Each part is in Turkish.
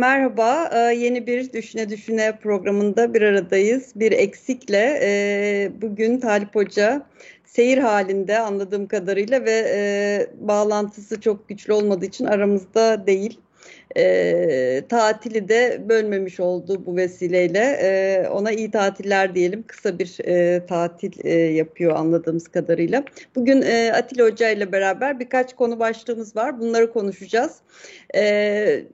Merhaba, e, yeni bir Düşüne Düşüne programında bir aradayız. Bir eksikle e, bugün Talip Hoca seyir halinde anladığım kadarıyla ve e, bağlantısı çok güçlü olmadığı için aramızda değil. E, tatili de bölmemiş oldu bu vesileyle. E, ona iyi tatiller diyelim. Kısa bir e, tatil e, yapıyor anladığımız kadarıyla. Bugün e, Atilla Hoca ile beraber birkaç konu başlığımız var. Bunları konuşacağız. E,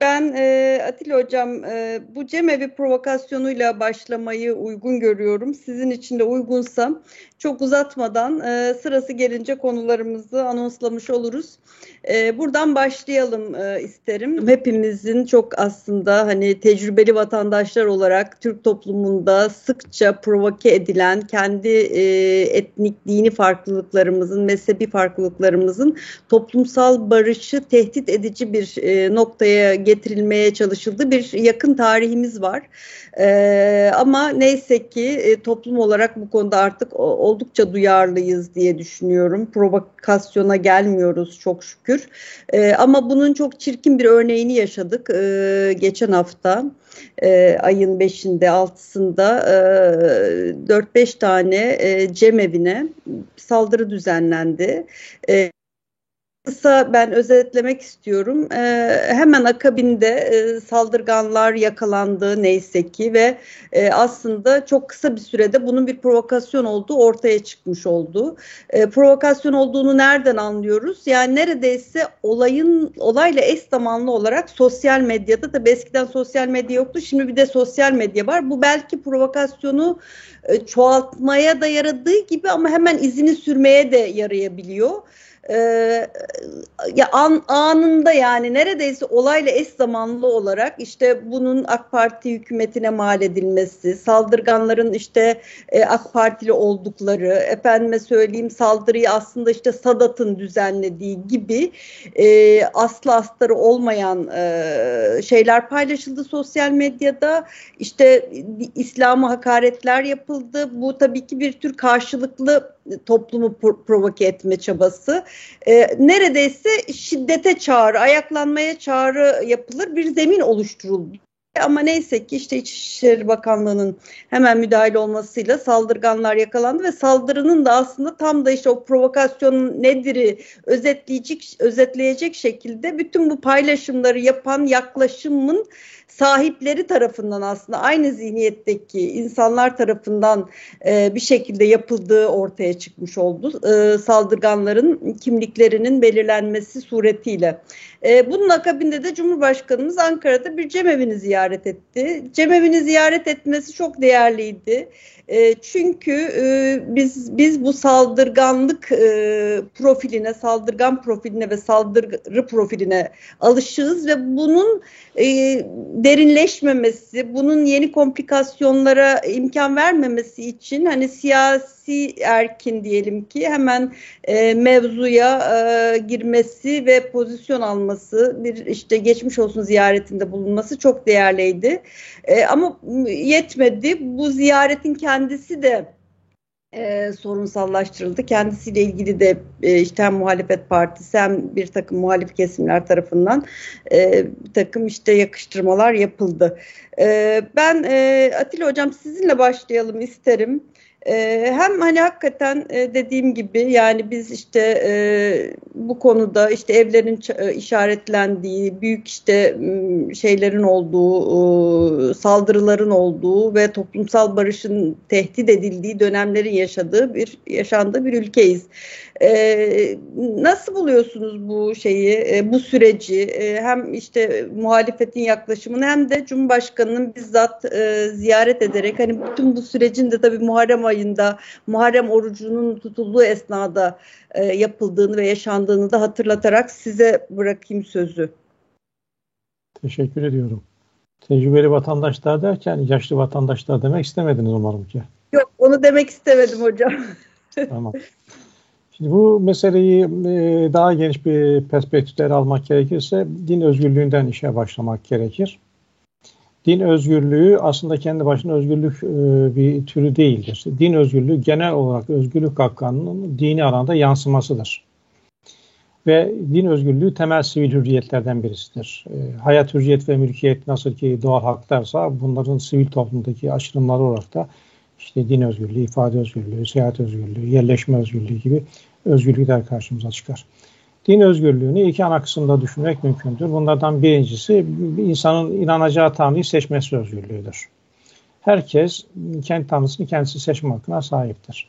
ben e, Atilla Hocam e, bu cemevi provokasyonuyla başlamayı uygun görüyorum. Sizin için de uygunsa çok uzatmadan e, sırası gelince konularımızı anonslamış oluruz. E, buradan başlayalım e, isterim. Hepimizin çok aslında hani tecrübeli vatandaşlar olarak Türk toplumunda sıkça provoke edilen kendi e, etnik dini farklılıklarımızın, mezhebi farklılıklarımızın toplumsal barışı tehdit edici bir e, noktaya getirilmeye çalışıldığı bir yakın tarihimiz var. E, ama neyse ki e, toplum olarak bu konuda artık oldukça duyarlıyız diye düşünüyorum. Provokasyona gelmiyoruz çok şükür. E, ama bunun çok çirkin bir örneğini yaşadık e, geçen hafta. E, ayın 5'inde 6'sında e, 4-5 tane e, cemevine saldırı düzenlendi. E, kısa ben özetlemek istiyorum. E, hemen akabinde e, saldırganlar yakalandı neyse ki ve e, aslında çok kısa bir sürede bunun bir provokasyon olduğu ortaya çıkmış oldu. E, provokasyon olduğunu nereden anlıyoruz? Yani neredeyse olayın olayla eş zamanlı olarak sosyal medyada da eskiden sosyal medya yoktu. Şimdi bir de sosyal medya var. Bu belki provokasyonu e, çoğaltmaya da yaradığı gibi ama hemen izini sürmeye de yarayabiliyor e, ya an, anında yani neredeyse olayla eş zamanlı olarak işte bunun AK Parti hükümetine mal edilmesi, saldırganların işte e, AK Partili oldukları, efendime söyleyeyim saldırıyı aslında işte Sadat'ın düzenlediği gibi e, aslı astarı olmayan e, şeyler paylaşıldı sosyal medyada. İşte İslam'a hakaretler yapıldı. Bu tabii ki bir tür karşılıklı toplumu provoke etme çabası. E, neredeyse şiddete çağrı, ayaklanmaya çağrı yapılır bir zemin oluşturuldu. Ama neyse ki işte İçişleri Bakanlığı'nın hemen müdahale olmasıyla saldırganlar yakalandı ve saldırının da aslında tam da işte o provokasyonun nedir'i özetleyecek, özetleyecek şekilde bütün bu paylaşımları yapan yaklaşımın sahipleri tarafından aslında aynı zihniyetteki insanlar tarafından e, bir şekilde yapıldığı ortaya çıkmış oldu. E, saldırganların kimliklerinin belirlenmesi suretiyle. E, bunun akabinde de Cumhurbaşkanımız Ankara'da bir cemevini ziyaret etti. Cemevini ziyaret etmesi çok değerliydi. E, çünkü e, biz biz bu saldırganlık e, profiline, saldırgan profiline ve saldırı profiline alışığız ve bunun e, derinleşmemesi, bunun yeni komplikasyonlara imkan vermemesi için hani siyasi erkin diyelim ki hemen e, mevzuya e, girmesi ve pozisyon alması, bir işte geçmiş olsun ziyaretinde bulunması çok değerliydi. E, ama yetmedi. Bu ziyaretin kendisi de e, sorunsallaştırıldı. Kendisiyle ilgili de e, işte hem muhalefet partisi hem bir takım muhalif kesimler tarafından e, bir takım işte yakıştırmalar yapıldı. E, ben e, Atilla Hocam sizinle başlayalım isterim. Ee, hem hani hakikaten e, dediğim gibi yani biz işte e, bu konuda işte evlerin e, işaretlendiği, büyük işte şeylerin olduğu, saldırıların olduğu ve toplumsal barışın tehdit edildiği dönemlerin yaşadığı bir yaşandığı bir ülkeyiz. E, nasıl buluyorsunuz bu şeyi, bu süreci? Hem işte muhalefetin yaklaşımını hem de Cumhurbaşkanı'nın bizzat ziyaret ederek hani bütün bu sürecin de tabii Muharrem ayında Muharrem orucunun tutulduğu esnada e, yapıldığını ve yaşandığını da hatırlatarak size bırakayım sözü. Teşekkür ediyorum. Tecrübeli vatandaşlar derken yaşlı vatandaşlar demek istemediniz umarım ki. Yok onu demek istemedim hocam. tamam. Şimdi bu meseleyi e, daha geniş bir perspektifler almak gerekirse din özgürlüğünden işe başlamak gerekir. Din özgürlüğü aslında kendi başına özgürlük e, bir türü değildir. Din özgürlüğü genel olarak özgürlük hakkının dini alanda yansımasıdır. Ve din özgürlüğü temel sivil hürriyetlerden birisidir. E, hayat, hürriyet ve mülkiyet nasıl ki doğal haklarsa bunların sivil toplumdaki aşırımları olarak da işte din özgürlüğü, ifade özgürlüğü, seyahat özgürlüğü, yerleşme özgürlüğü gibi özgürlükler karşımıza çıkar. Din özgürlüğünü iki ana kısımda düşünmek mümkündür. Bunlardan birincisi insanın inanacağı Tanrı'yı seçmesi özgürlüğüdür. Herkes kendi Tanrısını kendisi seçme hakkına sahiptir.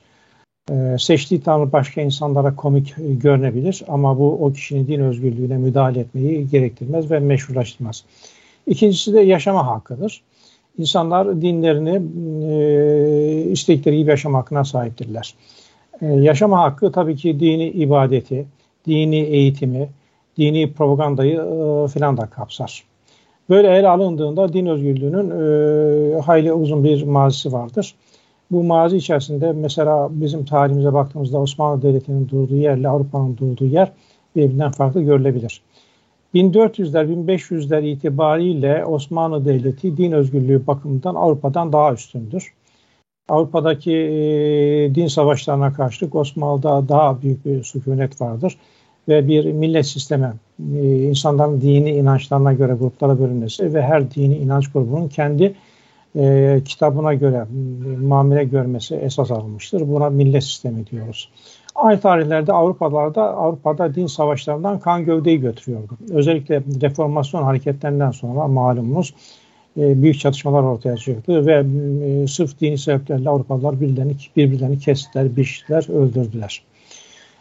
Ee, seçtiği Tanrı başka insanlara komik görünebilir ama bu o kişinin din özgürlüğüne müdahale etmeyi gerektirmez ve meşrulaştırmaz. İkincisi de yaşama hakkıdır. İnsanlar dinlerini e, istekleri gibi yaşam hakkına sahiptirler. E, yaşama hakkı tabii ki dini ibadeti, dini eğitimi, dini propagandayı e, filan da kapsar. Böyle ele alındığında din özgürlüğünün e, hayli uzun bir mazisi vardır. Bu mazi içerisinde mesela bizim tarihimize baktığımızda Osmanlı Devleti'nin durduğu yerle Avrupa'nın durduğu yer birbirinden farklı görülebilir. 1400'ler 1500'ler itibariyle Osmanlı Devleti din özgürlüğü bakımından Avrupa'dan daha üstündür. Avrupa'daki din savaşlarına karşılık Osmanlı'da daha büyük bir sükunet vardır ve bir millet sistemi, e, insanların dini inançlarına göre gruplara bölünmesi ve her dini inanç grubunun kendi kitabına göre e, muamele görmesi esas alınmıştır. Buna millet sistemi diyoruz. Aynı tarihlerde Avrupa'da Avrupa'da din savaşlarından kan gövdeyi götürüyordu. Özellikle reformasyon hareketlerinden sonra malumunuz e, büyük çatışmalar ortaya çıktı ve e, sırf dini sebeplerle Avrupalılar birbirlerini, birbirlerini kestiler, biçtiler, öldürdüler.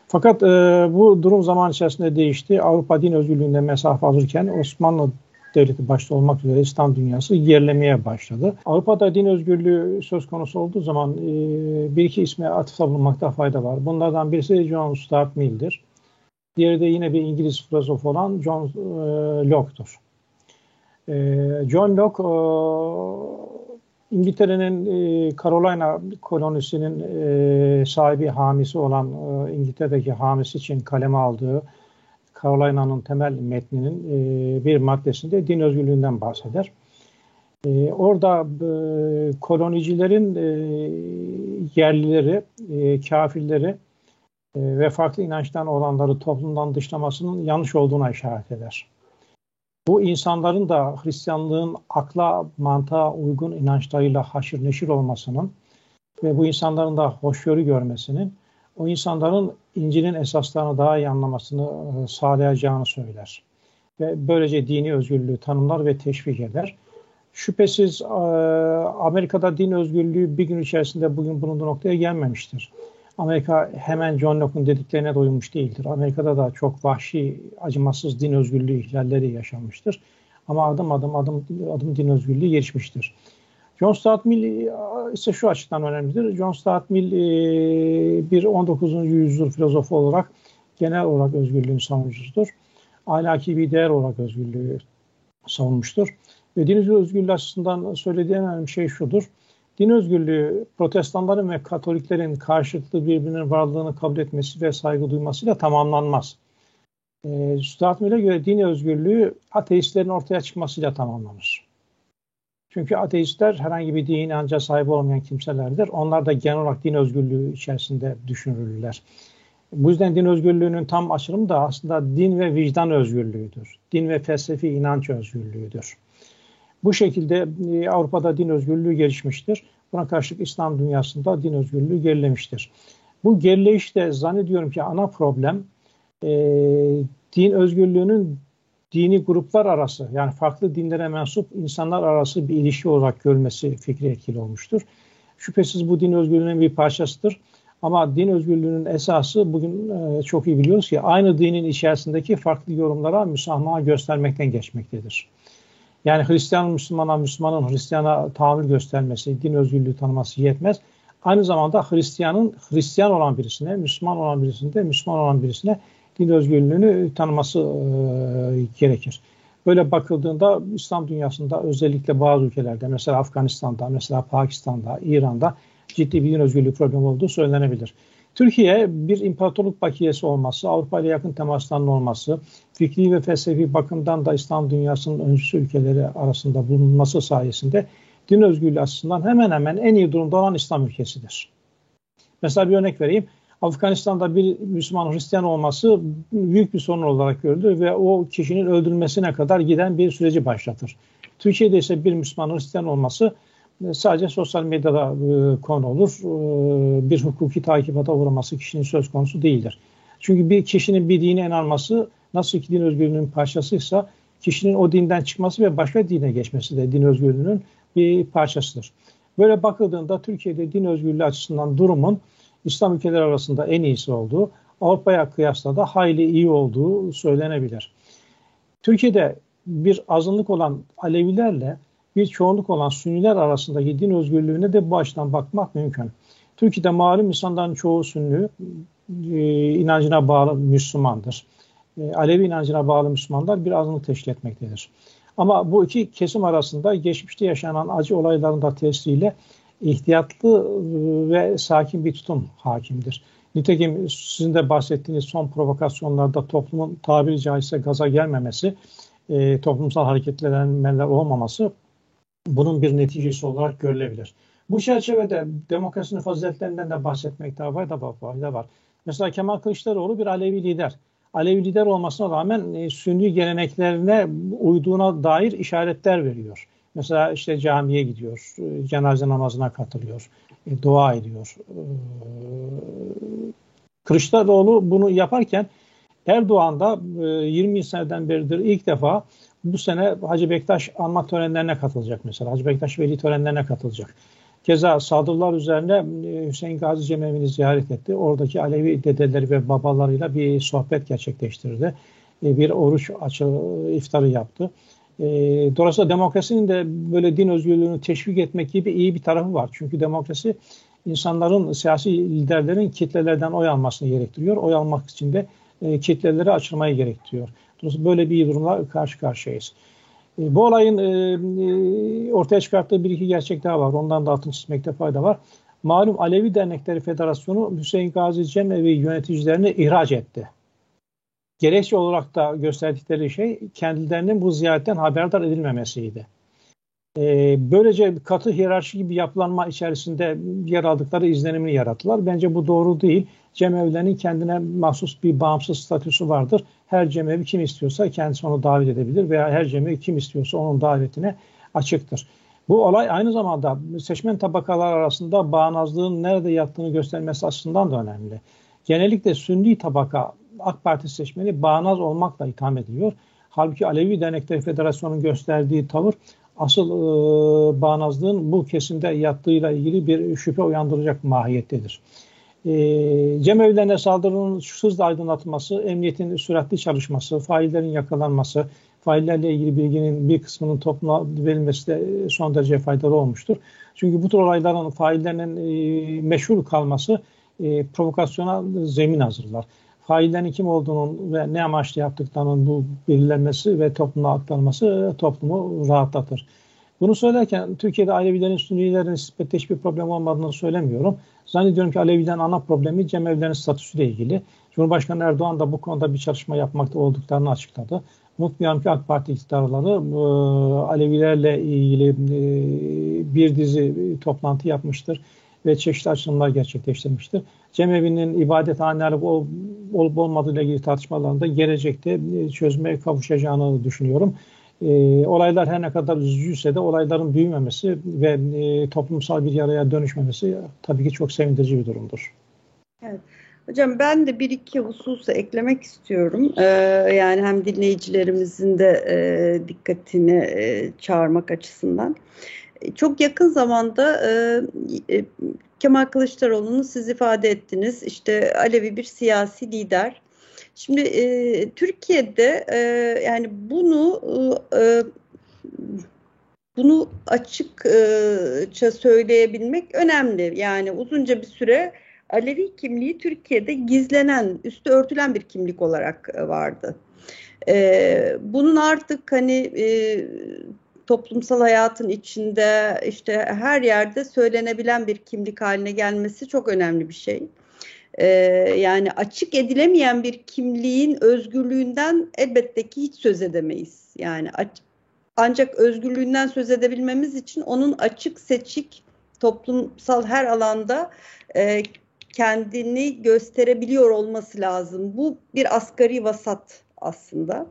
Fakat e, bu durum zaman içerisinde değişti. Avrupa din özgürlüğünde mesafe alırken Osmanlı Devleti başta olmak üzere İslam dünyası gerilemeye başladı. Avrupa'da din özgürlüğü söz konusu olduğu zaman e, bir iki isme atıfta bulunmakta fayda var. Bunlardan birisi John Stuart Mill'dir. Diğeri de yine bir İngiliz filozof olan John Locke'dur. E, John Locke İngiltere'nin e, Carolina kolonisinin e, sahibi hamisi olan e, İngiltere'deki hamisi için kaleme aldığı Carolina'nın temel metninin bir maddesinde din özgürlüğünden bahseder. E, orada e, kolonicilerin e, yerlileri, e, kafirleri e, ve farklı inançtan olanları toplumdan dışlamasının yanlış olduğuna işaret eder. Bu insanların da Hristiyanlığın akla, mantığa uygun inançlarıyla haşır neşir olmasının ve bu insanların da hoşgörü görmesinin o insanların İncil'in esaslarını daha iyi anlamasını e, sağlayacağını söyler. Ve böylece dini özgürlüğü tanımlar ve teşvik eder. Şüphesiz e, Amerika'da din özgürlüğü bir gün içerisinde bugün bulunduğu noktaya gelmemiştir. Amerika hemen John Locke'un dediklerine doymuş değildir. Amerika'da da çok vahşi, acımasız din özgürlüğü ihlalleri yaşanmıştır. Ama adım adım adım adım din özgürlüğü gelişmiştir. John Stuart Mill e, ise şu açıdan önemlidir. John Stuart Mill e, bir 19. yüzyıl filozofu olarak genel olarak özgürlüğün savunucusudur. Ahlaki bir değer olarak özgürlüğü savunmuştur. Ve din özgürlüğü açısından söylediği en önemli şey şudur. Din özgürlüğü protestanların ve katoliklerin karşılıklı birbirinin varlığını kabul etmesi ve saygı duymasıyla tamamlanmaz. E, Stuart Mill'e göre din özgürlüğü ateistlerin ortaya çıkmasıyla tamamlanır. Çünkü ateistler herhangi bir din inanca sahip olmayan kimselerdir. Onlar da genel olarak din özgürlüğü içerisinde düşünürler. Bu yüzden din özgürlüğünün tam açılımı da aslında din ve vicdan özgürlüğüdür. Din ve felsefi inanç özgürlüğüdür. Bu şekilde e, Avrupa'da din özgürlüğü gelişmiştir. Buna karşılık İslam dünyasında din özgürlüğü gerilemiştir. Bu gerileyişte zannediyorum ki ana problem e, din özgürlüğünün dini gruplar arası yani farklı dinlere mensup insanlar arası bir ilişki olarak görmesi fikri etkili olmuştur. Şüphesiz bu din özgürlüğünün bir parçasıdır. Ama din özgürlüğünün esası bugün e, çok iyi biliyoruz ki aynı dinin içerisindeki farklı yorumlara müsamaha göstermekten geçmektedir. Yani Hristiyan Müslümana, Müslümanın Hristiyana tahammül göstermesi, din özgürlüğü tanıması yetmez. Aynı zamanda Hristiyanın Hristiyan olan birisine, Müslüman olan birisine, Müslüman olan birisine din özgürlüğünü tanıması e, gerekir. Böyle bakıldığında İslam dünyasında özellikle bazı ülkelerde mesela Afganistan'da, mesela Pakistan'da, İran'da ciddi bir din özgürlüğü problemi olduğu söylenebilir. Türkiye bir imparatorluk bakiyesi olması, Avrupa ile yakın temaslarının olması, fikri ve felsefi bakımdan da İslam dünyasının öncüsü ülkeleri arasında bulunması sayesinde din özgürlüğü açısından hemen hemen en iyi durumda olan İslam ülkesidir. Mesela bir örnek vereyim. Afganistan'da bir Müslüman Hristiyan olması büyük bir sorun olarak görülür ve o kişinin öldürülmesine kadar giden bir süreci başlatır. Türkiye'de ise bir Müslüman Hristiyan olması e, sadece sosyal medyada e, konu olur. E, bir hukuki takibata uğraması kişinin söz konusu değildir. Çünkü bir kişinin bir dine inanması nasıl ki din özgürlüğünün parçasıysa kişinin o dinden çıkması ve başka dine geçmesi de din özgürlüğünün bir parçasıdır. Böyle bakıldığında Türkiye'de din özgürlüğü açısından durumun İslam ülkeleri arasında en iyisi olduğu, Avrupa'ya kıyasla da hayli iyi olduğu söylenebilir. Türkiye'de bir azınlık olan Alevilerle bir çoğunluk olan Sünniler arasındaki din özgürlüğüne de bu açıdan bakmak mümkün. Türkiye'de malum insanların çoğu Sünni, e, inancına bağlı Müslümandır. E, Alevi inancına bağlı Müslümanlar bir azınlık teşkil etmektedir. Ama bu iki kesim arasında geçmişte yaşanan acı olayların da tesiriyle ihtiyatlı e, ve sakin bir tutum hakimdir. Nitekim sizin de bahsettiğiniz son provokasyonlarda toplumun tabiri caizse gaza gelmemesi, e, toplumsal hareketlenmeler olmaması bunun bir neticesi olarak görülebilir. Bu çerçevede demokrasinin faziletlerinden de bahsetmekte fayda var. Mesela Kemal Kılıçdaroğlu bir Alevi lider. Alevi lider olmasına rağmen e, Sünni geleneklerine uyduğuna dair işaretler veriyor. Mesela işte camiye gidiyor, e, cenaze namazına katılıyor, e, dua ediyor. E, Kılıçdaroğlu bunu yaparken Erdoğan da 20 seneden beridir ilk defa bu sene Hacı Bektaş anma törenlerine katılacak mesela. Hacı Bektaş veli törenlerine katılacak. Keza saldırılar üzerine Hüseyin Gazi Cemevi'ni ziyaret etti. Oradaki Alevi dedeleri ve babalarıyla bir sohbet gerçekleştirdi. Bir oruç açı iftarı yaptı. E, dolayısıyla demokrasinin de böyle din özgürlüğünü teşvik etmek gibi iyi bir tarafı var. Çünkü demokrasi insanların, siyasi liderlerin kitlelerden oy almasını gerektiriyor. Oy almak için de e, kitleleri açılmayı gerektiriyor. Dolayısıyla böyle bir durumla karşı karşıyayız. E, bu olayın e, e, ortaya çıkarttığı bir iki gerçek daha var. Ondan da altını çizmekte fayda var. Malum Alevi Dernekleri Federasyonu Hüseyin Gazi Cemevi yöneticilerini ihraç etti gerekçe olarak da gösterdikleri şey kendilerinin bu ziyaretten haberdar edilmemesiydi. Ee, böylece katı hiyerarşi gibi yapılanma içerisinde yer aldıkları izlenimini yarattılar. Bence bu doğru değil. Cemevlerinin kendine mahsus bir bağımsız statüsü vardır. Her cemevi kim istiyorsa kendisi onu davet edebilir veya her cemevi kim istiyorsa onun davetine açıktır. Bu olay aynı zamanda seçmen tabakalar arasında bağnazlığın nerede yattığını göstermesi açısından da önemli. Genellikle Sünni tabaka AK Parti seçmeni bağnaz olmakla itham ediliyor. Halbuki Alevi Dernekleri Federasyonu'nun gösterdiği tavır asıl e, bağnazlığın bu kesimde yattığıyla ilgili bir şüphe uyandıracak mahiyettedir. E, cemevlerine saldırının hızla aydınlatılması, emniyetin süratli çalışması, faillerin yakalanması, faillerle ilgili bilginin bir kısmının topluma verilmesi de son derece faydalı olmuştur. Çünkü bu tür olayların faillerinin e, meşhur kalması e, provokasyona zemin hazırlar faillerin kim olduğunun ve ne amaçlı yaptıklarının bu belirlenmesi ve topluma aktarılması toplumu rahatlatır. Bunu söylerken Türkiye'de Alevilerin, Sünnilerin nispette hiçbir problem olmadığını söylemiyorum. Zannediyorum ki Alevilerin ana problemi cemevlerin statüsüyle ilgili. Cumhurbaşkanı Erdoğan da bu konuda bir çalışma yapmakta olduklarını açıkladı. Unutmayalım ki AK Parti iktidarları e, Alevilerle ilgili e, bir dizi toplantı yapmıştır ve çeşitli açılımlar gerçekleştirmiştir. Cemevi'nin ibadethaneleri olup olmadığı ile ilgili tartışmalarında gelecekte e, çözmeye kavuşacağını düşünüyorum. E, olaylar her ne kadar üzücüyse de olayların büyümemesi ve e, toplumsal bir yaraya dönüşmemesi tabii ki çok sevindirici bir durumdur. Evet. Hocam ben de bir iki hususu eklemek istiyorum. Ee, yani hem dinleyicilerimizin de e, dikkatini e, çağırmak açısından. Çok yakın zamanda e, e, Kemal Kılıçdaroğlu'nu siz ifade ettiniz. İşte Alevi bir siyasi lider. Şimdi e, Türkiye'de e, yani bunu e, bunu açıkça söyleyebilmek önemli. Yani uzunca bir süre Alevi kimliği Türkiye'de gizlenen, üstü örtülen bir kimlik olarak vardı. E, bunun artık hani e, toplumsal hayatın içinde işte her yerde söylenebilen bir kimlik haline gelmesi çok önemli bir şey. Ee, yani açık edilemeyen bir kimliğin özgürlüğünden elbette ki hiç söz edemeyiz. Yani ancak özgürlüğünden söz edebilmemiz için onun açık seçik toplumsal her alanda e, kendini gösterebiliyor olması lazım. Bu bir asgari vasat aslında.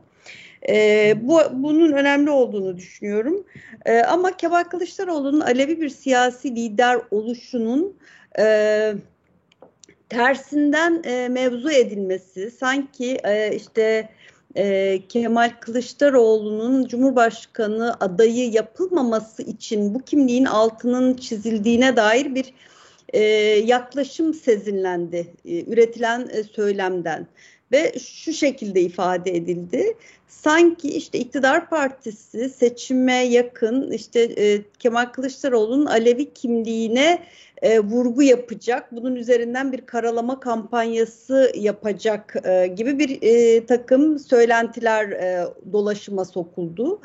E, bu bunun önemli olduğunu düşünüyorum. E, ama Kemal Kılıçdaroğlu'nun Alevi bir siyasi lider oluşunun e, tersinden e, mevzu edilmesi, sanki e, işte e, Kemal Kılıçdaroğlu'nun Cumhurbaşkanı adayı yapılmaması için bu kimliğin altının çizildiğine dair bir e, yaklaşım sezinlendi e, üretilen e, söylemden ve şu şekilde ifade edildi. Sanki işte iktidar partisi seçime yakın işte e, Kemal Kılıçdaroğlu'nun Alevi kimliğine e, vurgu yapacak, bunun üzerinden bir karalama kampanyası yapacak e, gibi bir e, takım söylentiler e, dolaşıma sokuldu.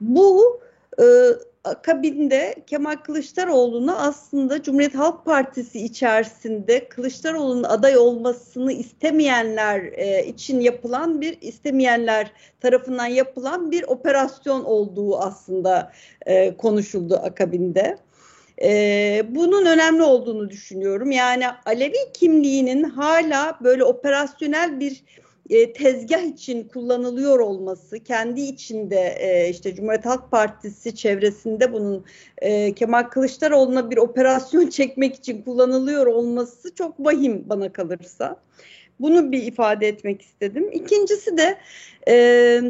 Bu e, akabinde Kemal Kılıçdaroğlu'na aslında Cumhuriyet Halk Partisi içerisinde Kılıçdaroğlu'nun aday olmasını istemeyenler e, için yapılan bir istemeyenler tarafından yapılan bir operasyon olduğu aslında e, konuşuldu akabinde. E, bunun önemli olduğunu düşünüyorum. Yani Alevi kimliğinin hala böyle operasyonel bir e, tezgah için kullanılıyor olması, kendi içinde e, işte Cumhuriyet Halk Partisi çevresinde bunun e, Kemal Kılıçdaroğlu'na bir operasyon çekmek için kullanılıyor olması çok vahim bana kalırsa. Bunu bir ifade etmek istedim. İkincisi de e,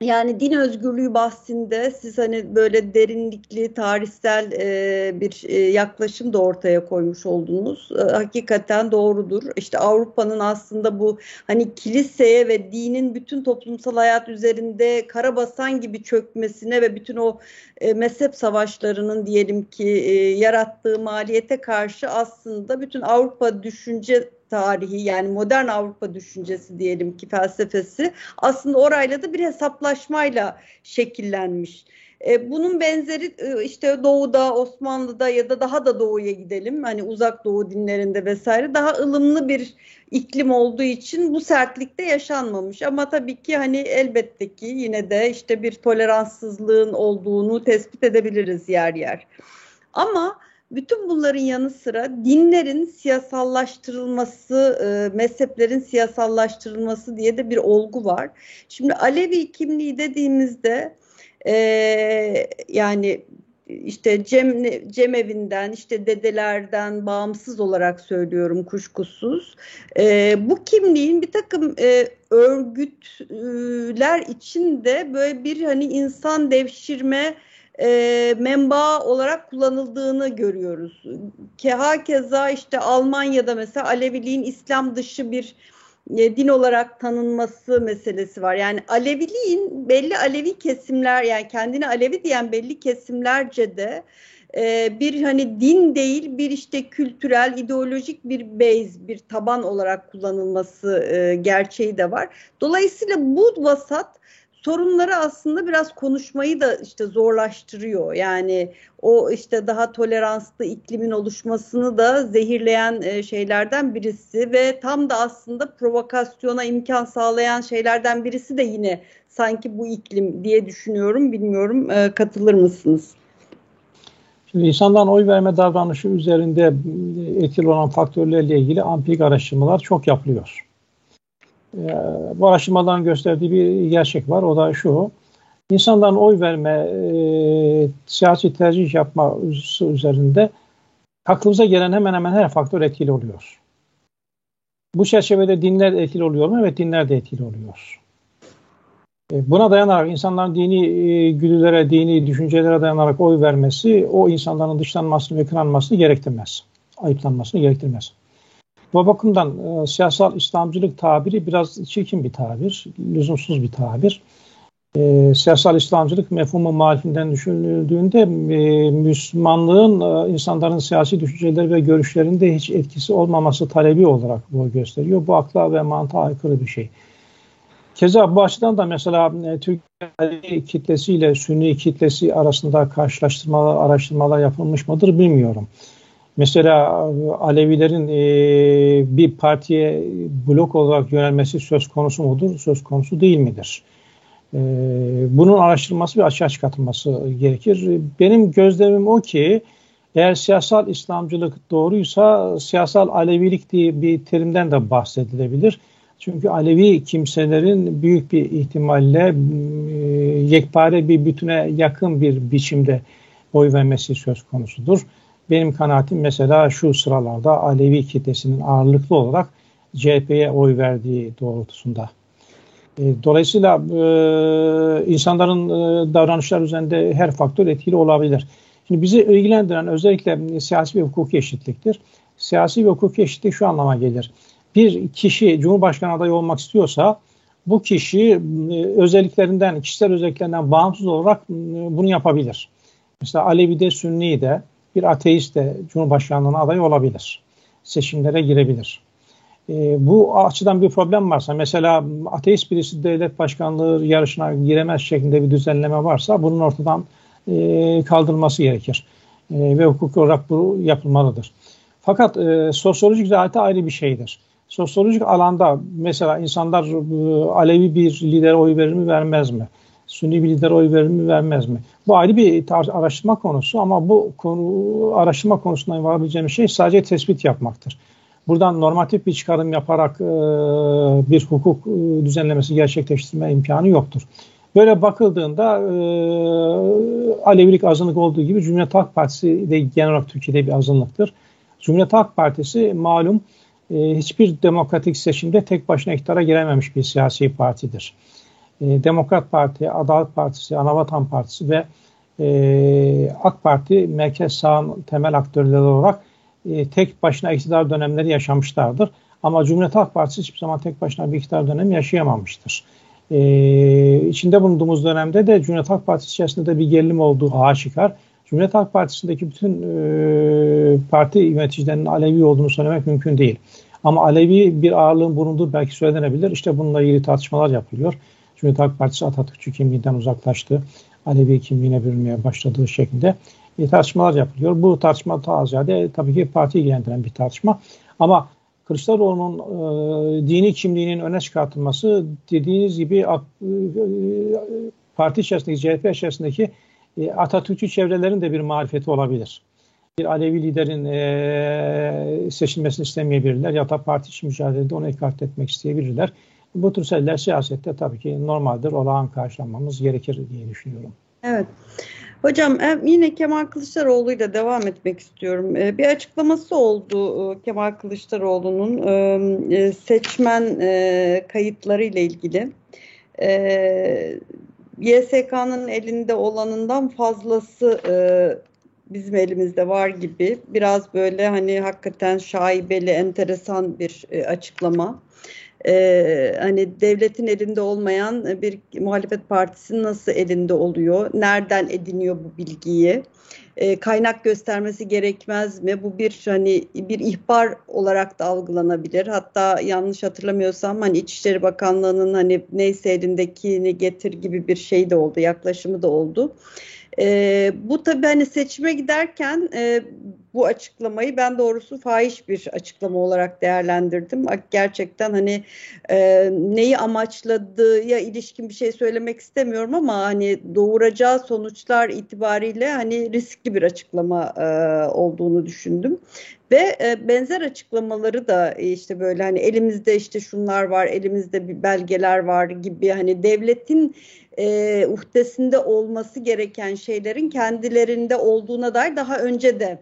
yani din özgürlüğü bahsinde siz hani böyle derinlikli tarihsel e, bir e, yaklaşım da ortaya koymuş oldunuz. E, hakikaten doğrudur. İşte Avrupa'nın aslında bu hani kiliseye ve dinin bütün toplumsal hayat üzerinde karabasan gibi çökmesine ve bütün o e, mezhep savaşlarının diyelim ki e, yarattığı maliyete karşı aslında bütün Avrupa düşünce tarihi yani modern Avrupa düşüncesi diyelim ki felsefesi aslında orayla da bir hesaplaşmayla şekillenmiş. E, bunun benzeri e, işte Doğu'da, Osmanlı'da ya da daha da Doğu'ya gidelim. Hani uzak Doğu dinlerinde vesaire daha ılımlı bir iklim olduğu için bu sertlikte yaşanmamış. Ama tabii ki hani elbette ki yine de işte bir toleranssızlığın olduğunu tespit edebiliriz yer yer. Ama bütün bunların yanı sıra dinlerin siyasallaştırılması, e, mezheplerin siyasallaştırılması diye de bir olgu var. Şimdi Alevi kimliği dediğimizde e, yani işte Cem, Cemevinden işte dedelerden bağımsız olarak söylüyorum kuşkusuz. E, bu kimliğin bir takım e, örgütler içinde böyle bir hani insan devşirme e, menba olarak kullanıldığını görüyoruz. Ke hakeza işte Almanya'da mesela Aleviliğin İslam dışı bir e, din olarak tanınması meselesi var. Yani Aleviliğin belli Alevi kesimler yani kendini Alevi diyen belli kesimlerce de e, bir hani din değil bir işte kültürel ideolojik bir base bir taban olarak kullanılması e, gerçeği de var. Dolayısıyla bu vasat sorunları aslında biraz konuşmayı da işte zorlaştırıyor. Yani o işte daha toleranslı iklimin oluşmasını da zehirleyen e, şeylerden birisi ve tam da aslında provokasyona imkan sağlayan şeylerden birisi de yine sanki bu iklim diye düşünüyorum. Bilmiyorum e, katılır mısınız? Şimdi insanların oy verme davranışı üzerinde etkili olan faktörlerle ilgili ampik araştırmalar çok yapılıyor. Ee, bu araştırmaların gösterdiği bir gerçek var. O da şu. İnsanların oy verme, e, siyasi tercih yapma üzerinde aklımıza gelen hemen hemen her faktör etkili oluyor. Bu çerçevede dinler etkili oluyor mu? Evet dinler de etkili oluyor. E, buna dayanarak insanların dini e, güdülere, dini düşüncelere dayanarak oy vermesi o insanların dışlanmasını ve kınanmasını gerektirmez. Ayıplanmasını gerektirmez. Bu bakımdan e, siyasal İslamcılık tabiri biraz çirkin bir tabir, lüzumsuz bir tabir. E, siyasal İslamcılık mefhumu marifinden düşünüldüğünde e, Müslümanlığın e, insanların siyasi düşünceleri ve görüşlerinde hiç etkisi olmaması talebi olarak bu gösteriyor. Bu akla ve mantığa aykırı bir şey. Keza bu açıdan da mesela e, Türkiye kitlesiyle Sünni kitlesi arasında karşılaştırmalar, araştırmalar yapılmış mıdır bilmiyorum. Mesela Alevilerin e, bir partiye blok olarak yönelmesi söz konusu mudur, söz konusu değil midir? E, bunun araştırılması ve açığa çıkartılması gerekir. Benim gözlemim o ki Eğer siyasal İslamcılık doğruysa siyasal Alevilik diye bir terimden de bahsedilebilir. Çünkü Alevi kimselerin büyük bir ihtimalle e, yekpare bir bütüne yakın bir biçimde oy vermesi söz konusudur. Benim kanaatim mesela şu sıralarda Alevi kitlesinin ağırlıklı olarak CHP'ye oy verdiği doğrultusunda. E, dolayısıyla e, insanların e, davranışlar üzerinde her faktör etkili olabilir. Şimdi bizi ilgilendiren özellikle siyasi ve hukuki eşitliktir. Siyasi ve hukuki eşitlik şu anlama gelir. Bir kişi Cumhurbaşkanı adayı olmak istiyorsa bu kişi özelliklerinden, kişisel özelliklerinden bağımsız olarak bunu yapabilir. Mesela Alevi de, Sünni de, bir ateist de Cumhurbaşkanlığına aday olabilir. Seçimlere girebilir. E, bu açıdan bir problem varsa mesela ateist birisi devlet başkanlığı yarışına giremez şeklinde bir düzenleme varsa bunun ortadan e, kaldırılması gerekir. E, ve hukuk olarak bu yapılmalıdır. Fakat e, sosyolojik zaten ayrı bir şeydir. Sosyolojik alanda mesela insanlar e, Alevi bir lidere oy verir mi vermez mi? Sünni bir lider oy verir mi vermez mi? Bu ayrı bir araştırma konusu ama bu konu, araştırma konusundan varabileceğimiz şey sadece tespit yapmaktır. Buradan normatif bir çıkarım yaparak e, bir hukuk e, düzenlemesi gerçekleştirme imkanı yoktur. Böyle bakıldığında e, Alevilik azınlık olduğu gibi Cumhuriyet Halk Partisi de genel olarak Türkiye'de bir azınlıktır. Cumhuriyet Halk Partisi malum e, hiçbir demokratik seçimde tek başına iktidara girememiş bir siyasi partidir. E, Demokrat Parti, Adalet Partisi, Anavatan Partisi ve e, AK Parti merkez sağın temel aktörleri olarak e, tek başına iktidar dönemleri yaşamışlardır. Ama Cumhuriyet Halk Partisi hiçbir zaman tek başına bir iktidar dönemi yaşayamamıştır. Ee, içinde bulunduğumuz dönemde de Cumhuriyet Halk Partisi içerisinde de bir gerilim olduğu aşikar. Cumhuriyet Halk Partisi'ndeki bütün e, parti yöneticilerinin Alevi olduğunu söylemek mümkün değil. Ama Alevi bir ağırlığın bulunduğu belki söylenebilir. İşte bununla ilgili tartışmalar yapılıyor. Cumhuriyet Halk Partisi Atatürkçü kimliğinden uzaklaştı. Alevi kimliğine bürünmeye başladığı şeklinde e, tartışmalar yapılıyor. Bu tartışma daha ziyade tabii ki parti ilgilendiren bir tartışma. Ama Kılıçdaroğlu'nun e, dini kimliğinin öne çıkartılması dediğiniz gibi e, parti içerisindeki, CHP içerisindeki e, Atatürkçü çevrelerin de bir marifeti olabilir. Bir Alevi liderin e, seçilmesini istemeyebilirler ya da parti içi mücadelede onu ekart etmek isteyebilirler. Bu tür şeyler siyasette tabii ki normaldir, olağan karşılanmamız gerekir diye düşünüyorum. Evet. Hocam e, yine Kemal Kılıçdaroğlu ile devam etmek istiyorum. E, bir açıklaması oldu e, Kemal Kılıçdaroğlu'nun seçmen kayıtları ile ilgili. YSK'nın elinde olanından fazlası bizim elimizde var gibi. Biraz böyle hani hakikaten şaibeli, enteresan bir açıklama e, hani devletin elinde olmayan bir muhalefet partisi nasıl elinde oluyor? Nereden ediniyor bu bilgiyi? E, kaynak göstermesi gerekmez mi? Bu bir hani bir ihbar olarak da algılanabilir. Hatta yanlış hatırlamıyorsam hani İçişleri Bakanlığı'nın hani neyse elindekini getir gibi bir şey de oldu, yaklaşımı da oldu. E, bu tabii hani seçime giderken e, bu açıklamayı ben doğrusu fahiş bir açıklama olarak değerlendirdim. Gerçekten hani e, neyi amaçladığı ilişkin bir şey söylemek istemiyorum ama hani doğuracağı sonuçlar itibariyle hani riskli bir açıklama e, olduğunu düşündüm. Ve e, benzer açıklamaları da e, işte böyle hani elimizde işte şunlar var, elimizde bir belgeler var gibi hani devletin e, uhdesinde olması gereken şeylerin kendilerinde olduğuna dair daha önce de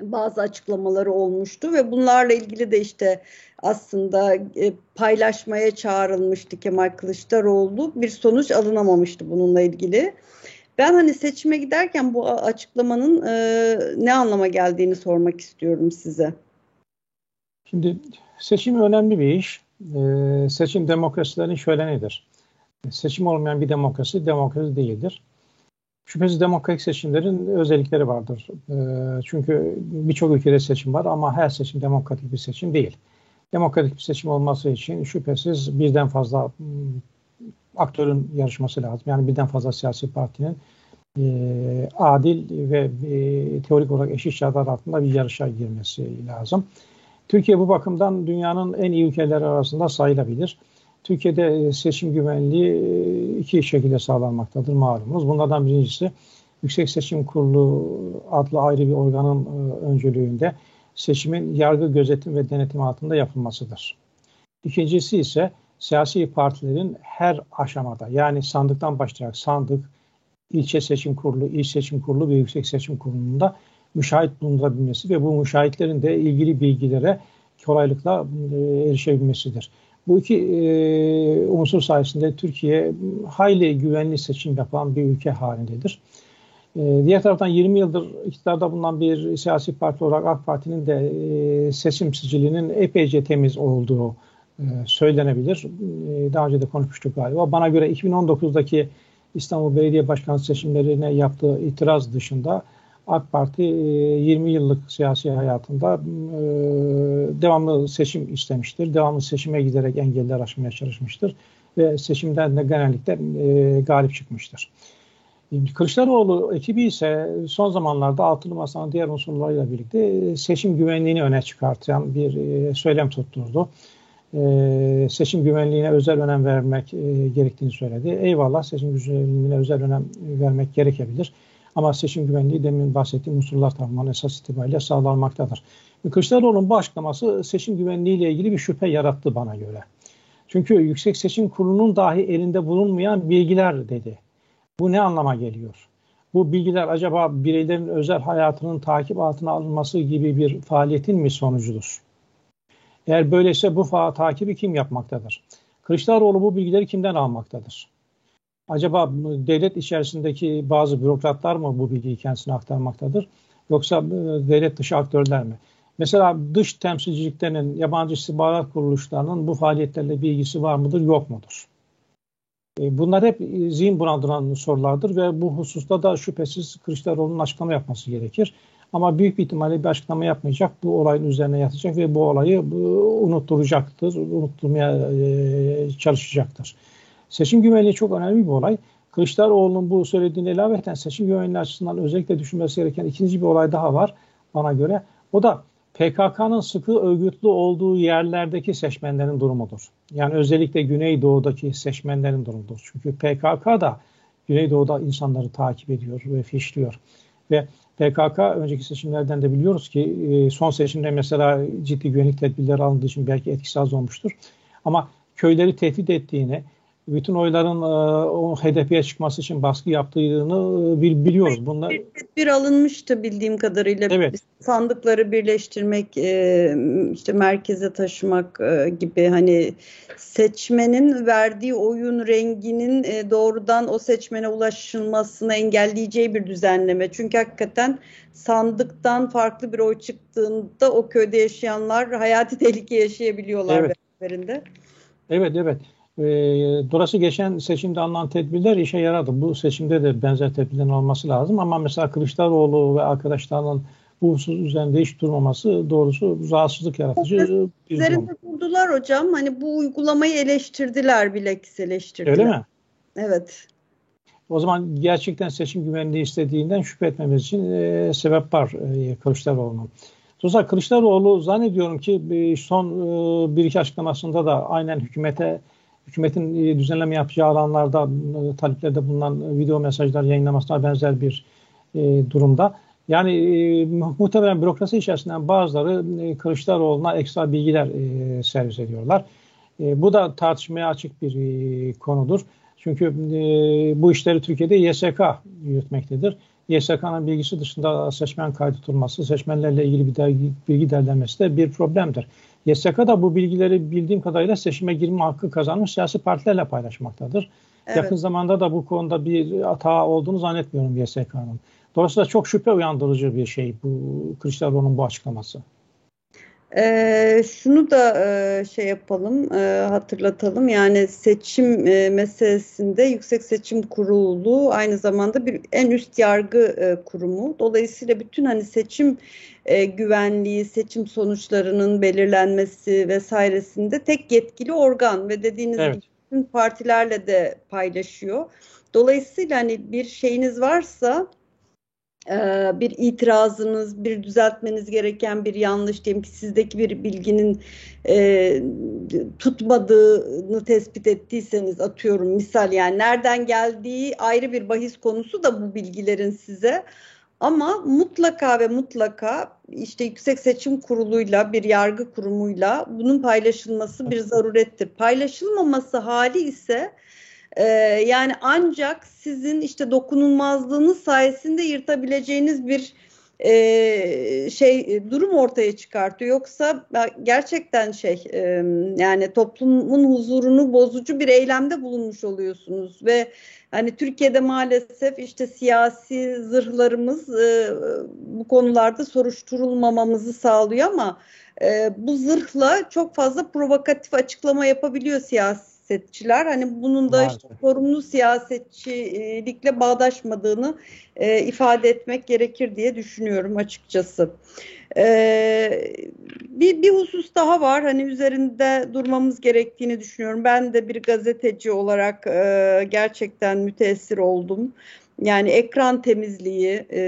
bazı açıklamaları olmuştu ve bunlarla ilgili de işte aslında e, paylaşmaya çağrılmıştı Kemal Kılıçdaroğlu. Bir sonuç alınamamıştı bununla ilgili. Ben hani seçime giderken bu açıklamanın e, ne anlama geldiğini sormak istiyorum size. Şimdi seçim önemli bir iş. E, seçim demokrasilerin şöyle nedir? Seçim olmayan bir demokrasi demokrasi değildir. Şüphesiz demokratik seçimlerin özellikleri vardır. E, çünkü birçok ülkede seçim var ama her seçim demokratik bir seçim değil. Demokratik bir seçim olması için şüphesiz birden fazla ıı, aktörün yarışması lazım. Yani birden fazla siyasi partinin e, adil ve e, teorik olarak eşit şartlar altında bir yarışa girmesi lazım. Türkiye bu bakımdan dünyanın en iyi ülkeleri arasında sayılabilir. Türkiye'de seçim güvenliği iki şekilde sağlanmaktadır malumunuz. Bunlardan birincisi Yüksek Seçim Kurulu adlı ayrı bir organın e, öncülüğünde seçimin yargı gözetim ve denetim altında yapılmasıdır. İkincisi ise siyasi partilerin her aşamada yani sandıktan başlayarak sandık, ilçe seçim kurulu, il seçim kurulu ve yüksek seçim kurulunda müşahit bulundurabilmesi ve bu müşahitlerin de ilgili bilgilere kolaylıkla e, erişebilmesidir. Bu iki e, unsur sayesinde Türkiye hayli güvenli seçim yapan bir ülke halindedir. E, diğer taraftan 20 yıldır iktidarda bulunan bir siyasi parti olarak AK Parti'nin de e, seçim sicilinin epeyce temiz olduğu e, söylenebilir. Daha önce de konuşmuştuk galiba. Bana göre 2019'daki İstanbul Belediye Başkanı seçimlerine yaptığı itiraz dışında AK Parti 20 e, yıllık siyasi hayatında e, devamlı seçim istemiştir. Devamlı seçime giderek engeller aşmaya çalışmıştır. Ve seçimden de genellikle e, galip çıkmıştır. Kılıçdaroğlu ekibi ise son zamanlarda altılı masanın diğer unsurlarıyla birlikte seçim güvenliğini öne çıkartan bir söylem tutturdu. Seçim güvenliğine özel önem vermek gerektiğini söyledi. Eyvallah seçim güvenliğine özel önem vermek gerekebilir. Ama seçim güvenliği demin bahsettiğim unsurlar tarafından esas itibariyle sağlanmaktadır. Kılıçdaroğlu'nun bu açıklaması seçim güvenliği ile ilgili bir şüphe yarattı bana göre. Çünkü Yüksek Seçim Kurulu'nun dahi elinde bulunmayan bilgiler dedi. Bu ne anlama geliyor? Bu bilgiler acaba bireylerin özel hayatının takip altına alınması gibi bir faaliyetin mi sonucudur? Eğer böyleyse bu takibi kim yapmaktadır? Kılıçdaroğlu bu bilgileri kimden almaktadır? Acaba devlet içerisindeki bazı bürokratlar mı bu bilgiyi kendisine aktarmaktadır? Yoksa e, devlet dışı aktörler mi? Mesela dış temsilciliklerinin, yabancı istihbarat kuruluşlarının bu faaliyetlerle bir ilgisi var mıdır, yok mudur? E, bunlar hep zihin bulandıran sorulardır ve bu hususta da şüphesiz Kılıçdaroğlu'nun açıklama yapması gerekir. Ama büyük bir ihtimalle bir açıklama yapmayacak, bu olayın üzerine yatacak ve bu olayı unutturacaktır, unutturmaya e, çalışacaktır. Seçim güvenliği çok önemli bir olay. Kılıçdaroğlu'nun bu söylediğine ilaveten seçim güvenliği açısından özellikle düşünmesi gereken ikinci bir olay daha var bana göre. O da PKK'nın sıkı örgütlü olduğu yerlerdeki seçmenlerin durumudur. Yani özellikle Güneydoğu'daki seçmenlerin durumudur. Çünkü PKK da Güneydoğu'da insanları takip ediyor ve fişliyor. Ve PKK önceki seçimlerden de biliyoruz ki e, son seçimde mesela ciddi güvenlik tedbirleri alındığı için belki etkisi az olmuştur. Ama köyleri tehdit ettiğini, bütün oyların e, o HDP'ye çıkması için baskı yaptığını e, biliyoruz. Bunlar bir alınmıştı bildiğim kadarıyla. Evet. Sandıkları birleştirmek, e, işte merkeze taşımak gibi hani seçmenin verdiği oyun renginin doğrudan o seçmene ulaşılmasını engelleyeceği bir düzenleme. Çünkü hakikaten sandıktan farklı bir oy çıktığında o köyde yaşayanlar hayati tehlike yaşayabiliyorlar evet. beraberinde. Evet evet. E, burası geçen seçimde alınan tedbirler işe yaradı. Bu seçimde de benzer tedbirlerin olması lazım. Ama mesela Kılıçdaroğlu ve arkadaşlarının bu husus üzerinde hiç durmaması doğrusu rahatsızlık yaratıcı. Üzerinde durdular hocam. Hani bu uygulamayı eleştirdiler bilakis eleştirdiler. Öyle mi? Evet. O zaman gerçekten seçim güvenliği istediğinden şüphe etmemiz için e, sebep var e, Kılıçdaroğlu'nun. Dolayısıyla Kılıçdaroğlu zannediyorum ki e, son e, bir iki açıklamasında da aynen hükümete hükümetin e, düzenleme yapacağı alanlarda e, taleplerde bulunan video mesajlar yayınlamasına benzer bir e, durumda. Yani e, muhtemelen bürokrasi içerisinden bazıları e, Kılıçdaroğlu'na ekstra bilgiler e, servis ediyorlar. E, bu da tartışmaya açık bir e, konudur. Çünkü e, bu işleri Türkiye'de YSK yürütmektedir. YSK'nın bilgisi dışında seçmen kaydı tutulması, seçmenlerle ilgili bir dergi, bilgi derlenmesi de bir problemdir. YSK da bu bilgileri bildiğim kadarıyla seçime girme hakkı kazanmış siyasi partilerle paylaşmaktadır. Evet. Yakın zamanda da bu konuda bir hata olduğunu zannetmiyorum YSK'nın. Dolayısıyla çok şüphe uyandırıcı bir şey bu Kılıçdaroğlu'nun bu açıklaması. Ee, şunu da e, şey yapalım, e, hatırlatalım. Yani seçim e, meselesinde Yüksek Seçim Kurulu aynı zamanda bir en üst yargı e, kurumu. Dolayısıyla bütün hani seçim e, güvenliği, seçim sonuçlarının belirlenmesi vesairesinde tek yetkili organ ve dediğiniz evet. gibi bütün partilerle de paylaşıyor. Dolayısıyla hani bir şeyiniz varsa bir itirazınız, bir düzeltmeniz gereken bir yanlış diyelim ki sizdeki bir bilginin e, tutmadığını tespit ettiyseniz atıyorum misal yani nereden geldiği ayrı bir bahis konusu da bu bilgilerin size ama mutlaka ve mutlaka işte Yüksek Seçim Kurulu'yla bir yargı kurumuyla bunun paylaşılması bir zarurettir. Paylaşılmaması hali ise ee, yani ancak sizin işte dokunulmazlığınız sayesinde yırtabileceğiniz bir e, şey durum ortaya çıkartıyor. Yoksa gerçekten şey e, yani toplumun huzurunu bozucu bir eylemde bulunmuş oluyorsunuz ve hani Türkiye'de maalesef işte siyasi zırhlarımız e, bu konularda soruşturulmamamızı sağlıyor ama e, bu zırhla çok fazla provokatif açıklama yapabiliyor siyasi siyasetçiler hani bunun da işte sorumlu siyasetçilikle bağdaşmadığını e, ifade etmek gerekir diye düşünüyorum açıkçası. E, bir, bir husus daha var hani üzerinde durmamız gerektiğini düşünüyorum. Ben de bir gazeteci olarak e, gerçekten müteessir oldum. Yani ekran temizliği, e,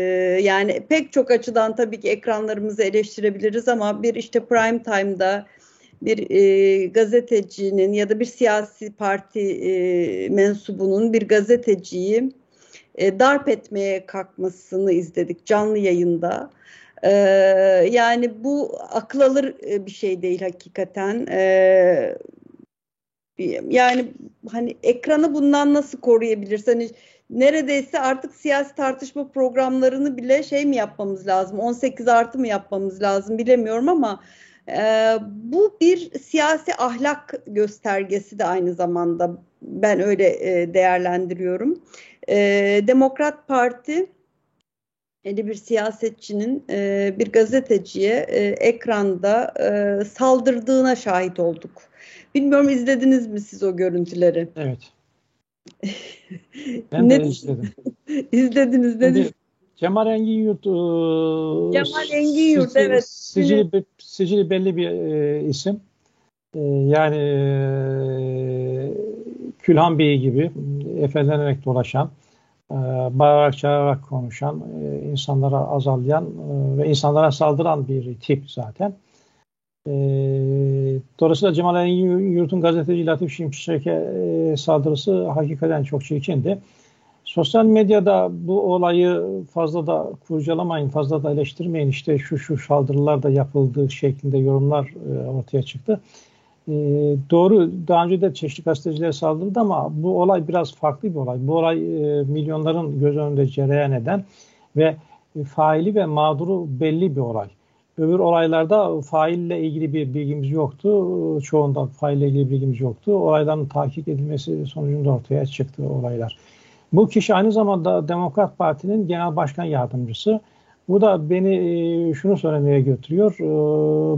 yani pek çok açıdan tabii ki ekranlarımızı eleştirebiliriz ama bir işte prime time'da bir e, gazetecinin ya da bir siyasi parti e, mensubunun bir gazeteciyi e, darp etmeye kalkmasını izledik canlı yayında. E, yani bu akıl alır e, bir şey değil hakikaten. E, yani hani ekranı bundan nasıl koruyabilirsin? Hani neredeyse artık siyasi tartışma programlarını bile şey mi yapmamız lazım? 18 artı mı yapmamız lazım bilemiyorum ama e, bu bir siyasi ahlak göstergesi de aynı zamanda ben öyle e, değerlendiriyorum. E, Demokrat Parti bir siyasetçinin e, bir gazeteciye e, ekranda e, saldırdığına şahit olduk. Bilmiyorum izlediniz mi siz o görüntüleri? Evet. ben ne, de izledim. İzlediniz. Ne Cemal Engin Yurt e, Cemal Engin Yurt sicili, evet. Sicili, sicili belli bir e, isim. E, yani e, Külhan Bey gibi efendilenerek dolaşan, e, bağırarak çağırarak konuşan, e, insanlara azalyan e, ve insanlara saldıran bir tip zaten. E, dolayısıyla Cemal Engin Yurt'un gazeteci Latif Şimşek'e e, saldırısı hakikaten çok çirkindi. Sosyal medyada bu olayı fazla da kurcalamayın, fazla da eleştirmeyin. İşte şu şu saldırılar da yapıldığı şeklinde yorumlar e, ortaya çıktı. E, doğru, daha önce de çeşitli gazetecilere saldırdı ama bu olay biraz farklı bir olay. Bu olay e, milyonların göz önünde cereyan eden ve faili ve mağduru belli bir olay. Öbür olaylarda faille ilgili bir bilgimiz yoktu. Çoğunda faille ilgili bilgimiz yoktu. Olayların takip edilmesi sonucunda ortaya çıktı olaylar. Bu kişi aynı zamanda Demokrat Parti'nin genel başkan yardımcısı. Bu da beni e, şunu söylemeye götürüyor. E,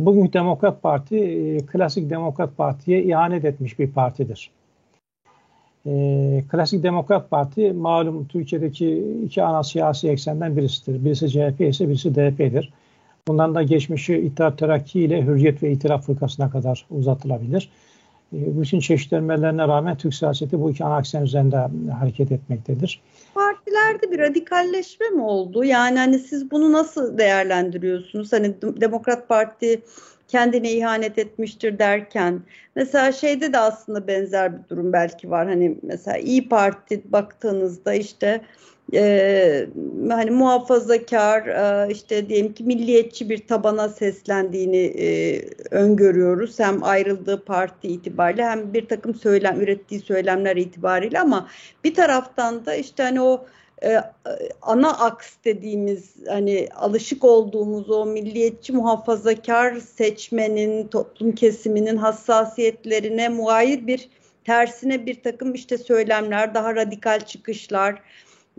bugün Demokrat Parti e, klasik Demokrat Parti'ye ihanet etmiş bir partidir. Klasik Demokrat Parti malum Türkiye'deki iki ana siyasi eksenden birisidir. Birisi CHP ise birisi DP'dir. Bundan da geçmişi İttihat Terakki ile Hürriyet ve İtilaf Fırkası'na kadar uzatılabilir. Ee, bütün çeşitlenmelerine rağmen Türk siyaseti bu iki ana aksen üzerinde hareket etmektedir. Partilerde bir radikalleşme mi oldu? Yani hani siz bunu nasıl değerlendiriyorsunuz? Hani Demokrat Parti kendine ihanet etmiştir derken mesela şeyde de aslında benzer bir durum belki var. Hani mesela İyi Parti baktığınızda işte e, hani muhafazakar e, işte diyelim ki milliyetçi bir tabana seslendiğini e, öngörüyoruz. Hem ayrıldığı parti itibariyle hem bir takım söylem ürettiği söylemler itibariyle ama bir taraftan da işte hani o e, ana aks dediğimiz hani alışık olduğumuz o milliyetçi muhafazakar seçmenin toplum kesiminin hassasiyetlerine muayir bir tersine bir takım işte söylemler daha radikal çıkışlar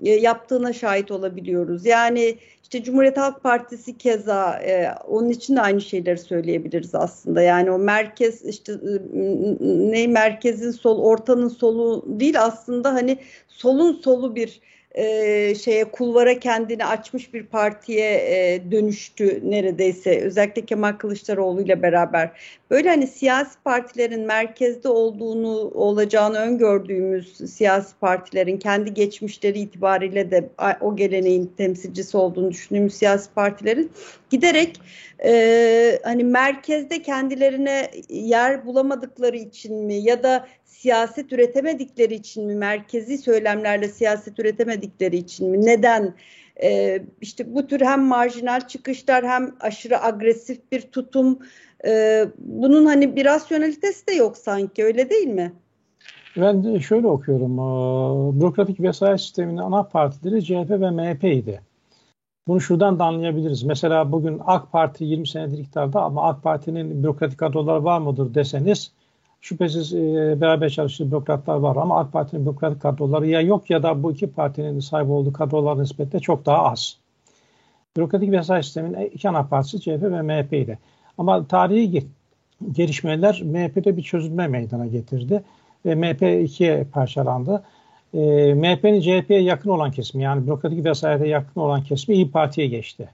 yaptığına şahit olabiliyoruz. Yani işte Cumhuriyet Halk Partisi keza e, onun için de aynı şeyleri söyleyebiliriz aslında. Yani o merkez işte ne merkezin sol ortanın solu değil aslında hani solun solu bir e, şeye kulvara kendini açmış bir partiye e, dönüştü neredeyse özellikle Kemal Kılıçdaroğlu ile beraber. Böyle hani siyasi partilerin merkezde olduğunu olacağını öngördüğümüz siyasi partilerin kendi geçmişleri itibariyle de o geleneğin temsilcisi olduğunu düşündüğümüz siyasi partilerin giderek e, hani merkezde kendilerine yer bulamadıkları için mi ya da siyaset üretemedikleri için mi merkezi söylemlerle siyaset üretemedikleri için mi neden e, işte bu tür hem marjinal çıkışlar hem aşırı agresif bir tutum e, bunun hani bir rasyonalitesi de yok sanki öyle değil mi? Ben de şöyle okuyorum. Bürokratik vesayet sisteminin ana partileri CHP ve MHP idi. Bunu şuradan da anlayabiliriz. Mesela bugün AK Parti 20 senedir iktidarda ama AK Parti'nin bürokratik kadroları var mıdır deseniz şüphesiz e, beraber çalıştığı bürokratlar var ama AK Parti'nin bürokratik kadroları ya yok ya da bu iki partinin sahip olduğu kadrolar nispetle çok daha az. Bürokratik vesayet sisteminin iki ana partisi CHP ve MHP'ydi. Ama tarihi gelişmeler MHP'de bir çözülme meydana getirdi ve MHP ikiye parçalandı. E, MHP'nin CHP'ye yakın olan kesimi yani bürokratik vesayete yakın olan kesimi İyi Parti'ye geçti.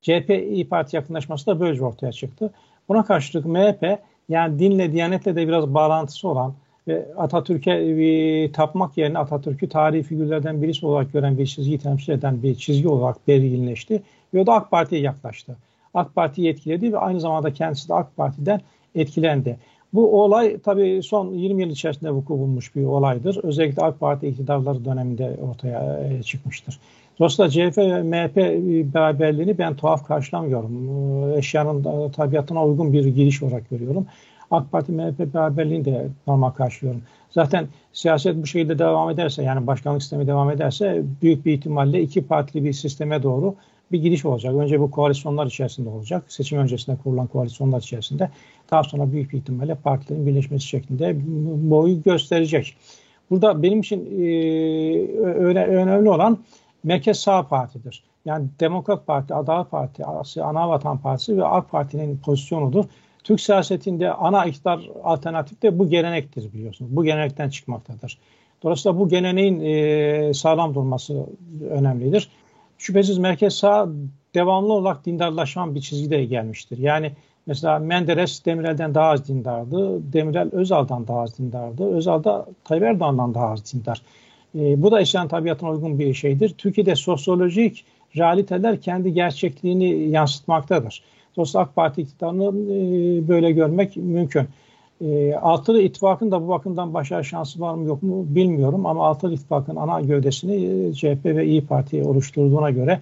CHP İyi Parti yakınlaşması da böylece ortaya çıktı. Buna karşılık MHP yani dinle, diyanetle de biraz bağlantısı olan ve Atatürk'e e, tapmak yerine Atatürk'ü tarihi figürlerden birisi olarak gören bir çizgiyi temsil eden bir çizgi olarak belirginleşti. Ve o da AK Parti'ye yaklaştı. AK Parti'yi etkiledi ve aynı zamanda kendisi de AK Parti'den etkilendi. Bu olay tabii son 20 yıl içerisinde vuku bulmuş bir olaydır. Özellikle AK Parti iktidarları döneminde ortaya e, çıkmıştır. Dolayısıyla CHP ve MHP beraberliğini ben tuhaf karşılamıyorum. E, eşyanın tabiatına uygun bir giriş olarak görüyorum. AK Parti MHP beraberliğini de normal karşılıyorum. Zaten siyaset bu şekilde devam ederse yani başkanlık sistemi devam ederse büyük bir ihtimalle iki partili bir sisteme doğru bir giriş olacak. Önce bu koalisyonlar içerisinde olacak. Seçim öncesinde kurulan koalisyonlar içerisinde. Daha sonra büyük bir ihtimalle partilerin birleşmesi şeklinde boyu gösterecek. Burada benim için e, önemli olan merkez sağ partidir. Yani Demokrat Parti, Adalet Parti, Ana Vatan Partisi ve AK Parti'nin pozisyonudur. Türk siyasetinde ana iktidar alternatif de bu gelenektir biliyorsunuz. Bu gelenekten çıkmaktadır. Dolayısıyla bu geleneğin e, sağlam durması önemlidir. Şüphesiz merkez sağ devamlı olarak dindarlaşan bir çizgide gelmiştir. Yani mesela Menderes Demirel'den daha az dindardı. Demirel Özal'dan daha az dindardı. Özal da Tayyip Erdoğan'dan daha az dindar. E, bu da İslam tabiatına uygun bir şeydir. Türkiye'de sosyolojik realiteler kendi gerçekliğini yansıtmaktadır. Dolayısıyla AK Parti iktidarını e, böyle görmek mümkün. E, Altılı İttifak'ın da bu bakımdan başarı şansı var mı yok mu bilmiyorum ama Altılı İttifak'ın ana gövdesini e, CHP ve İyi Parti oluşturduğuna göre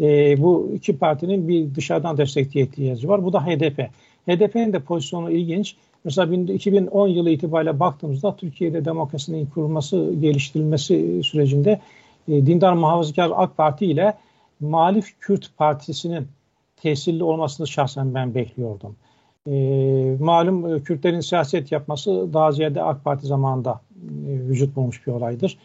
e, bu iki partinin bir dışarıdan destekleye ihtiyacı var. Bu da HDP. HDP'nin de pozisyonu ilginç. Mesela 2010 yılı itibariyle baktığımızda Türkiye'de demokrasinin kurulması, geliştirilmesi sürecinde e, dindar muhafazakar AK Parti ile Malif Kürt Partisi'nin tesirli olmasını şahsen ben bekliyordum. E, malum e, Kürtlerin siyaset yapması daha ziyade AK Parti zamanında e, vücut bulmuş bir olaydır.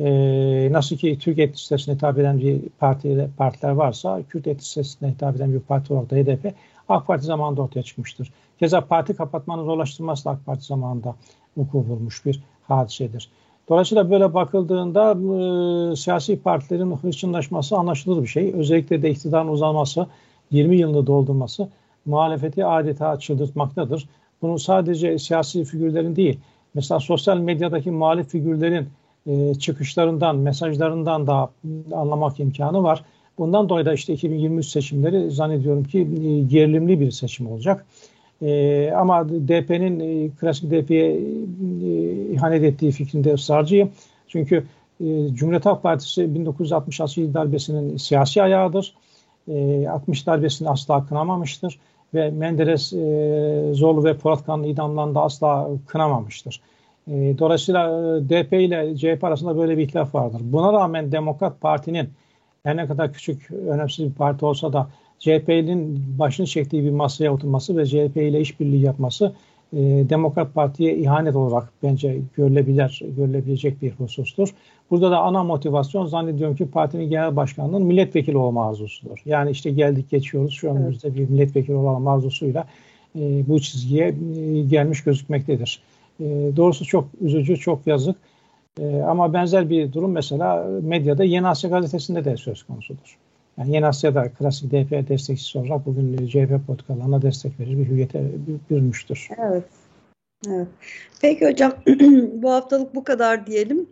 E, nasıl ki Türk etnisitesine hitap eden bir parti, partiler varsa Kürt etnisitesine hitap eden bir parti olarak da HDP AK Parti zamanında ortaya çıkmıştır. Keza parti kapatmanın zorlaştırılması da AK Parti zamanında vuku bulmuş bir hadisedir. Dolayısıyla böyle bakıldığında e, siyasi partilerin hırçınlaşması anlaşılır bir şey. Özellikle de iktidarın uzanması, 20 yılını doldurması muhalefeti adeta çıldırtmaktadır. Bunu sadece siyasi figürlerin değil, mesela sosyal medyadaki muhalif figürlerin e, çıkışlarından, mesajlarından da anlamak imkanı var. Bundan dolayı da işte 2023 seçimleri zannediyorum ki e, gerilimli bir seçim olacak. E, ama DP'nin e, klasik DP'ye e, ihanet ettiği fikrinde ısrarcıyım. Çünkü e, Cumhuriyet Halk Partisi 1966 darbesinin siyasi ayağıdır. E, 60 darbesini asla kınamamıştır ve Menderes, e, Zorlu ve Polat Kanlı idamlarında asla kınamamıştır. E, dolayısıyla e, DP ile CHP arasında böyle bir ihtilaf vardır. Buna rağmen Demokrat Parti'nin her ne kadar küçük, önemsiz bir parti olsa da CHP'nin başını çektiği bir masaya oturması ve CHP ile işbirliği yapması e, Demokrat Parti'ye ihanet olarak bence görülebilir, görülebilecek bir husustur. Burada da ana motivasyon zannediyorum ki partinin genel başkanının milletvekili olma arzusudur. Yani işte geldik geçiyoruz şu önümüzde bir milletvekili olma arzusuyla e, bu çizgiye e, gelmiş gözükmektedir. E, doğrusu çok üzücü, çok yazık. E, ama benzer bir durum mesela medyada Yeni Asya gazetesinde de söz konusudur. Yani Yeni Asya'da klasik DP destekçisi olarak bugün CHP politikalarına destek verir bir hüviyete bürünmüştür. Evet. Evet. Peki hocam bu haftalık bu kadar diyelim.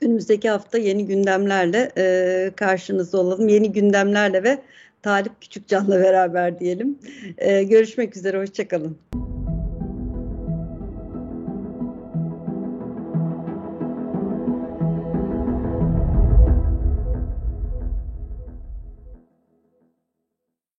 Önümüzdeki hafta yeni gündemlerle e, karşınızda olalım. Yeni gündemlerle ve Talip Küçükcan'la beraber diyelim. E, görüşmek üzere, hoşçakalın.